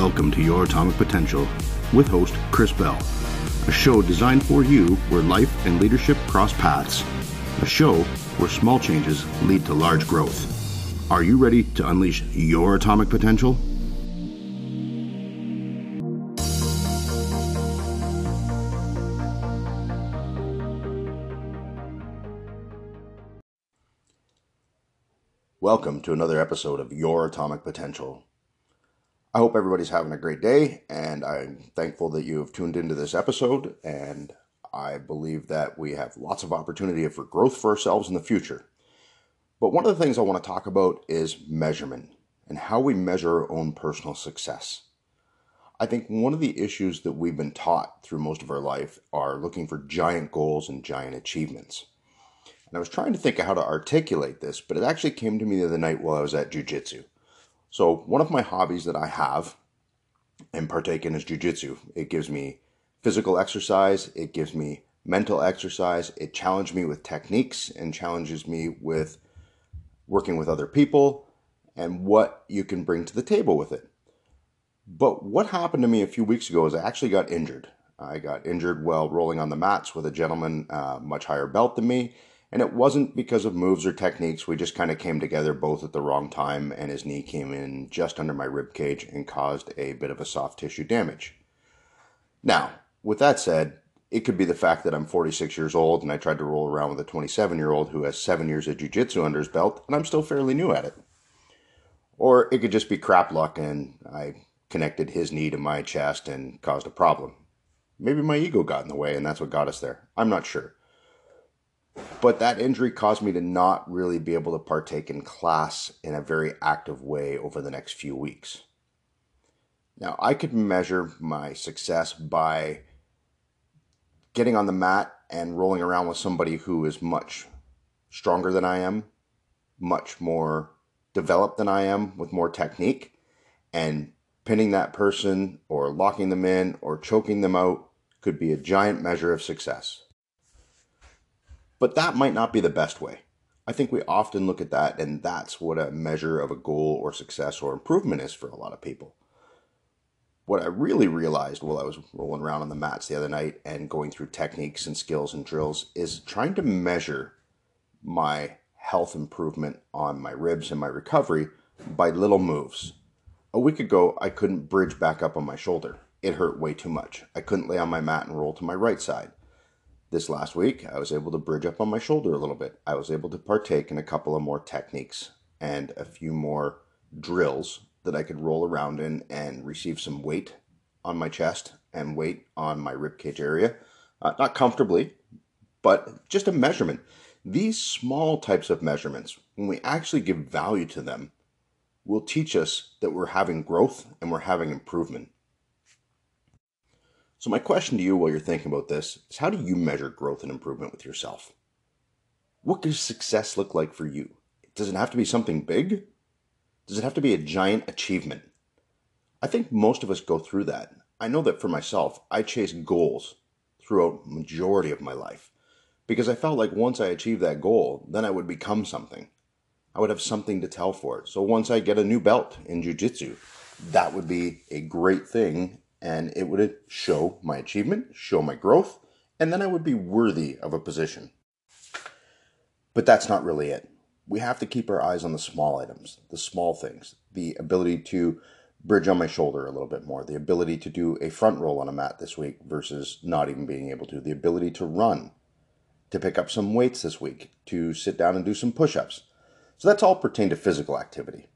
Welcome to Your Atomic Potential with host Chris Bell, a show designed for you where life and leadership cross paths, a show where small changes lead to large growth. Are you ready to unleash your atomic potential? Welcome to another episode of Your Atomic Potential. I hope everybody's having a great day, and I'm thankful that you have tuned into this episode. And I believe that we have lots of opportunity for growth for ourselves in the future. But one of the things I want to talk about is measurement and how we measure our own personal success. I think one of the issues that we've been taught through most of our life are looking for giant goals and giant achievements. And I was trying to think of how to articulate this, but it actually came to me the other night while I was at jujitsu. So, one of my hobbies that I have and partake in is jujitsu. It gives me physical exercise, it gives me mental exercise, it challenges me with techniques and challenges me with working with other people and what you can bring to the table with it. But what happened to me a few weeks ago is I actually got injured. I got injured while rolling on the mats with a gentleman uh, much higher belt than me and it wasn't because of moves or techniques. We just kind of came together both at the wrong time, and his knee came in just under my rib cage and caused a bit of a soft tissue damage. Now, with that said, it could be the fact that I'm 46 years old and I tried to roll around with a 27 year old who has seven years of jiu-jitsu under his belt and I'm still fairly new at it. Or it could just be crap luck and I connected his knee to my chest and caused a problem. Maybe my ego got in the way and that's what got us there. I'm not sure. But that injury caused me to not really be able to partake in class in a very active way over the next few weeks. Now, I could measure my success by getting on the mat and rolling around with somebody who is much stronger than I am, much more developed than I am, with more technique, and pinning that person or locking them in or choking them out could be a giant measure of success. But that might not be the best way. I think we often look at that, and that's what a measure of a goal or success or improvement is for a lot of people. What I really realized while I was rolling around on the mats the other night and going through techniques and skills and drills is trying to measure my health improvement on my ribs and my recovery by little moves. A week ago, I couldn't bridge back up on my shoulder. It hurt way too much. I couldn't lay on my mat and roll to my right side. This last week, I was able to bridge up on my shoulder a little bit. I was able to partake in a couple of more techniques and a few more drills that I could roll around in and receive some weight on my chest and weight on my ribcage area. Uh, not comfortably, but just a measurement. These small types of measurements, when we actually give value to them, will teach us that we're having growth and we're having improvement. So, my question to you while you're thinking about this is how do you measure growth and improvement with yourself? What does success look like for you? Does it have to be something big? Does it have to be a giant achievement? I think most of us go through that. I know that for myself, I chase goals throughout majority of my life because I felt like once I achieved that goal, then I would become something. I would have something to tell for it. So once I get a new belt in jiu-jitsu, that would be a great thing and it would show my achievement, show my growth, and then I would be worthy of a position. But that's not really it. We have to keep our eyes on the small items, the small things, the ability to bridge on my shoulder a little bit more, the ability to do a front roll on a mat this week versus not even being able to, the ability to run, to pick up some weights this week, to sit down and do some push ups. So that's all pertain to physical activity.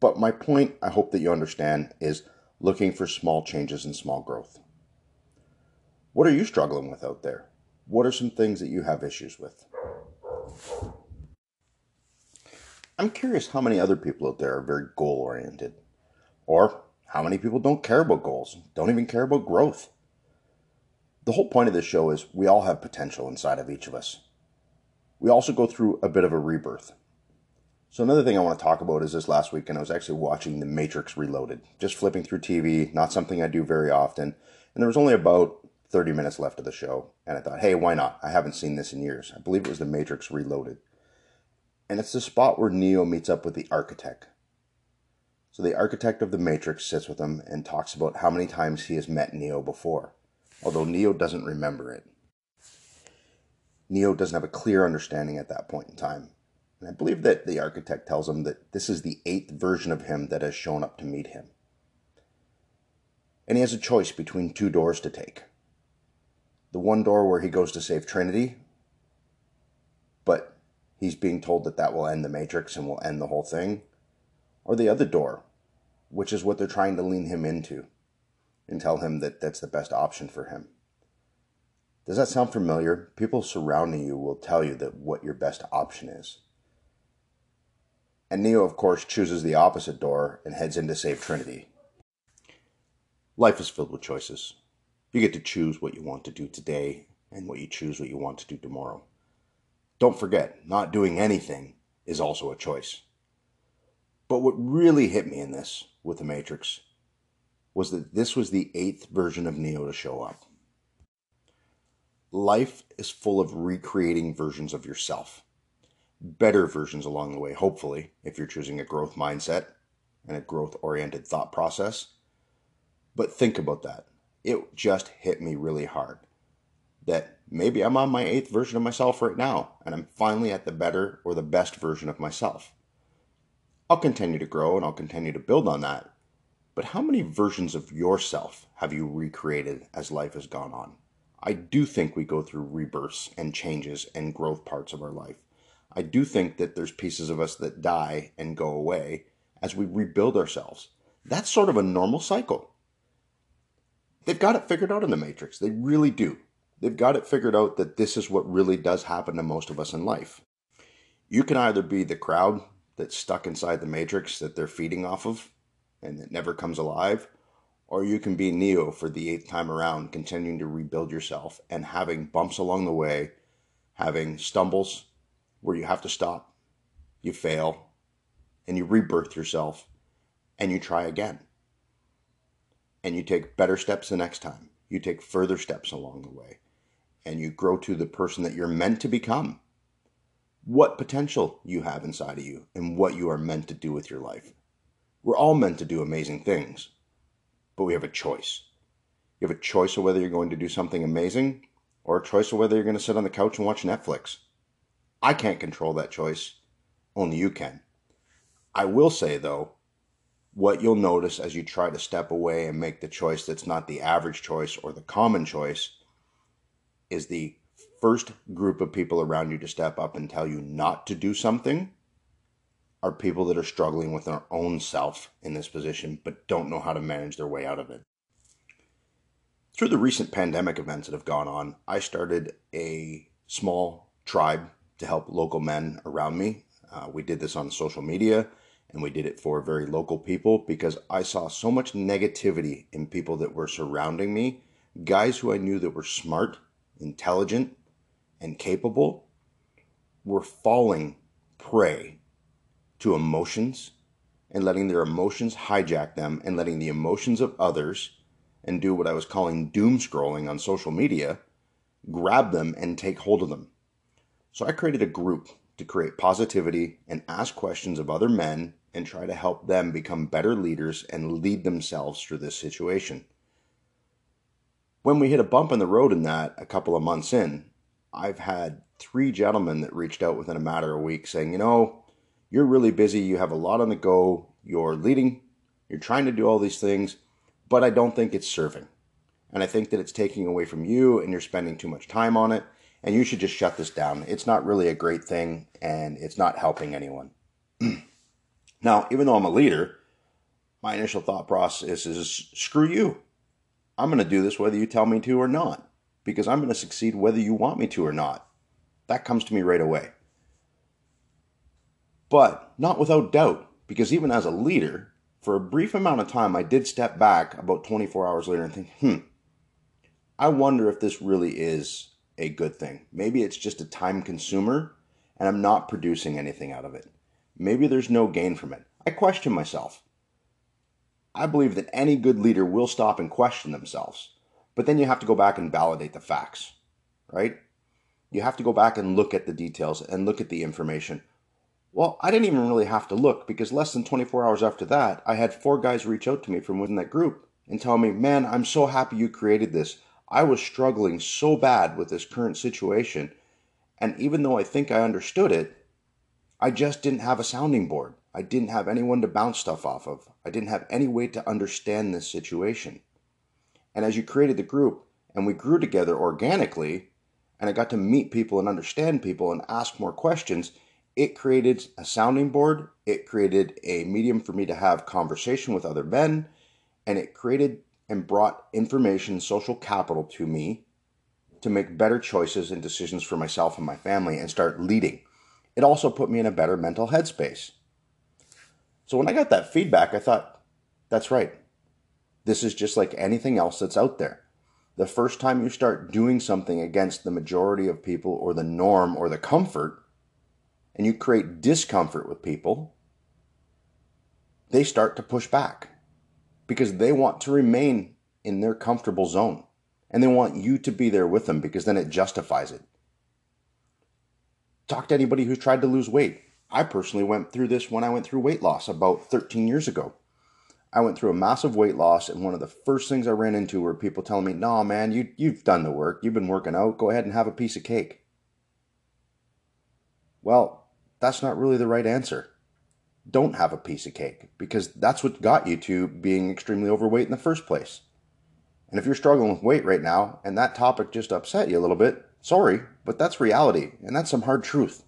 But my point, I hope that you understand, is looking for small changes and small growth. What are you struggling with out there? What are some things that you have issues with? I'm curious how many other people out there are very goal oriented, or how many people don't care about goals, don't even care about growth. The whole point of this show is we all have potential inside of each of us. We also go through a bit of a rebirth. So another thing I want to talk about is this last weekend I was actually watching The Matrix Reloaded, just flipping through TV, not something I do very often. And there was only about 30 minutes left of the show, and I thought, hey, why not? I haven't seen this in years. I believe it was The Matrix Reloaded. And it's the spot where Neo meets up with the architect. So the architect of the Matrix sits with him and talks about how many times he has met Neo before, although Neo doesn't remember it. Neo doesn't have a clear understanding at that point in time. And I believe that the architect tells him that this is the eighth version of him that has shown up to meet him. And he has a choice between two doors to take. The one door where he goes to save Trinity, but he's being told that that will end the Matrix and will end the whole thing or the other door, which is what they're trying to lean him into and tell him that that's the best option for him. Does that sound familiar? People surrounding you will tell you that what your best option is. And Neo, of course, chooses the opposite door and heads in to save Trinity. Life is filled with choices. You get to choose what you want to do today and what you choose what you want to do tomorrow. Don't forget, not doing anything is also a choice. But what really hit me in this with The Matrix was that this was the eighth version of Neo to show up. Life is full of recreating versions of yourself, better versions along the way, hopefully, if you're choosing a growth mindset and a growth oriented thought process. But think about that. It just hit me really hard that maybe I'm on my eighth version of myself right now, and I'm finally at the better or the best version of myself. I'll continue to grow and I'll continue to build on that. But how many versions of yourself have you recreated as life has gone on? I do think we go through rebirths and changes and growth parts of our life. I do think that there's pieces of us that die and go away as we rebuild ourselves. That's sort of a normal cycle. They've got it figured out in the Matrix. They really do. They've got it figured out that this is what really does happen to most of us in life. You can either be the crowd that's stuck inside the matrix that they're feeding off of and it never comes alive. Or you can be Neo for the eighth time around, continuing to rebuild yourself and having bumps along the way, having stumbles where you have to stop, you fail, and you rebirth yourself and you try again. And you take better steps the next time. You take further steps along the way. And you grow to the person that you're meant to become what potential you have inside of you and what you are meant to do with your life. We're all meant to do amazing things, but we have a choice. You have a choice of whether you're going to do something amazing or a choice of whether you're going to sit on the couch and watch Netflix. I can't control that choice, only you can. I will say, though, what you'll notice as you try to step away and make the choice that's not the average choice or the common choice is the first group of people around you to step up and tell you not to do something are people that are struggling with their own self in this position but don't know how to manage their way out of it. Through the recent pandemic events that have gone on, I started a small tribe to help local men around me. Uh, we did this on social media and we did it for very local people because I saw so much negativity in people that were surrounding me, guys who I knew that were smart, intelligent, and capable were falling prey to emotions and letting their emotions hijack them and letting the emotions of others and do what I was calling doom scrolling on social media grab them and take hold of them. So I created a group to create positivity and ask questions of other men and try to help them become better leaders and lead themselves through this situation. When we hit a bump in the road in that a couple of months in, I've had three gentlemen that reached out within a matter of a week saying, you know, you're really busy, you have a lot on the go, you're leading, you're trying to do all these things, but I don't think it's serving. And I think that it's taking away from you and you're spending too much time on it. And you should just shut this down. It's not really a great thing and it's not helping anyone. now, even though I'm a leader, my initial thought process is screw you. I'm going to do this whether you tell me to or not because I'm going to succeed whether you want me to or not. That comes to me right away. But not without doubt, because even as a leader, for a brief amount of time, I did step back about 24 hours later and think, hmm, I wonder if this really is a good thing. Maybe it's just a time consumer and I'm not producing anything out of it. Maybe there's no gain from it. I question myself. I believe that any good leader will stop and question themselves. But then you have to go back and validate the facts, right? You have to go back and look at the details and look at the information. Well, I didn't even really have to look because less than 24 hours after that, I had four guys reach out to me from within that group and tell me, man, I'm so happy you created this. I was struggling so bad with this current situation. And even though I think I understood it, I just didn't have a sounding board. I didn't have anyone to bounce stuff off of. I didn't have any way to understand this situation. And as you created the group and we grew together organically, and I got to meet people and understand people and ask more questions, it created a sounding board. It created a medium for me to have conversation with other men, and it created and brought information, social capital to me to make better choices and decisions for myself and my family and start leading. It also put me in a better mental headspace. So when I got that feedback, I thought, that's right. This is just like anything else that's out there. The first time you start doing something against the majority of people or the norm or the comfort, and you create discomfort with people, they start to push back because they want to remain in their comfortable zone and they want you to be there with them because then it justifies it. Talk to anybody who's tried to lose weight. I personally went through this when I went through weight loss about 13 years ago. I went through a massive weight loss, and one of the first things I ran into were people telling me, "No, man, you you've done the work. You've been working out. Go ahead and have a piece of cake." Well, that's not really the right answer don't have a piece of cake because that's what got you to being extremely overweight in the first place. And if you're struggling with weight right now and that topic just upset you a little bit, sorry, but that's reality and that's some hard truth.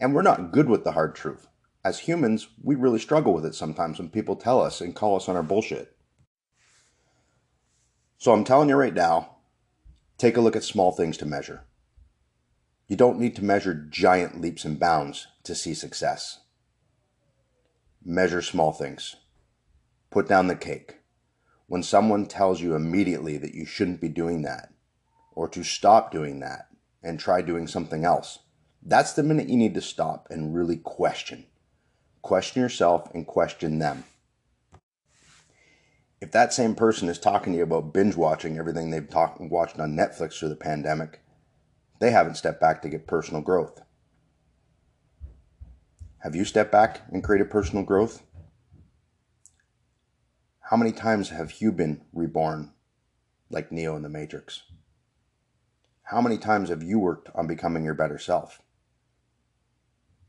And we're not good with the hard truth. As humans, we really struggle with it sometimes when people tell us and call us on our bullshit. So I'm telling you right now, take a look at small things to measure. You don't need to measure giant leaps and bounds to see success. Measure small things. Put down the cake. When someone tells you immediately that you shouldn't be doing that, or to stop doing that and try doing something else, that's the minute you need to stop and really question. Question yourself and question them. If that same person is talking to you about binge watching everything they've talk- watched on Netflix through the pandemic, they haven't stepped back to get personal growth. Have you stepped back and created personal growth? How many times have you been reborn like Neo in the Matrix? How many times have you worked on becoming your better self?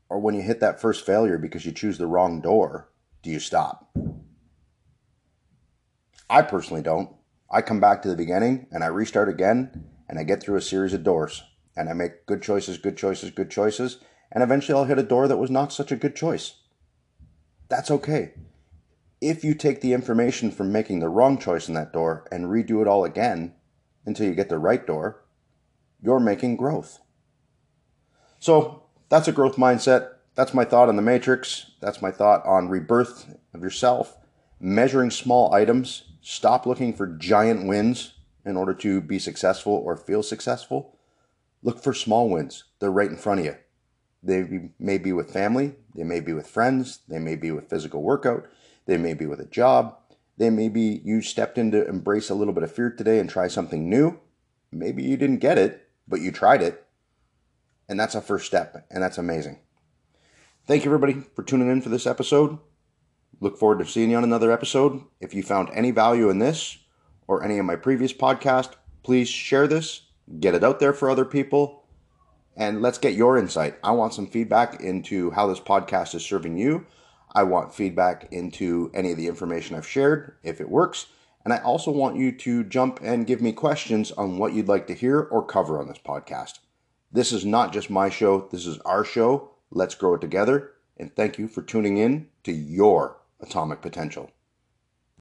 Or when you hit that first failure because you choose the wrong door, do you stop? I personally don't. I come back to the beginning and I restart again and I get through a series of doors and I make good choices, good choices, good choices and eventually I'll hit a door that was not such a good choice. That's okay. If you take the information from making the wrong choice in that door and redo it all again until you get the right door, you're making growth. So that's a growth mindset. That's my thought on the matrix. That's my thought on rebirth of yourself, measuring small items. Stop looking for giant wins in order to be successful or feel successful. Look for small wins. They're right in front of you. They may be with family, they may be with friends, they may be with physical workout, they may be with a job, they may be you stepped in to embrace a little bit of fear today and try something new. Maybe you didn't get it, but you tried it. And that's a first step, and that's amazing. Thank you, everybody, for tuning in for this episode. Look forward to seeing you on another episode. If you found any value in this or any of my previous podcasts, please share this, get it out there for other people and let's get your insight. I want some feedback into how this podcast is serving you. I want feedback into any of the information I've shared, if it works. And I also want you to jump and give me questions on what you'd like to hear or cover on this podcast. This is not just my show, this is our show. Let's grow it together. And thank you for tuning in to your atomic potential.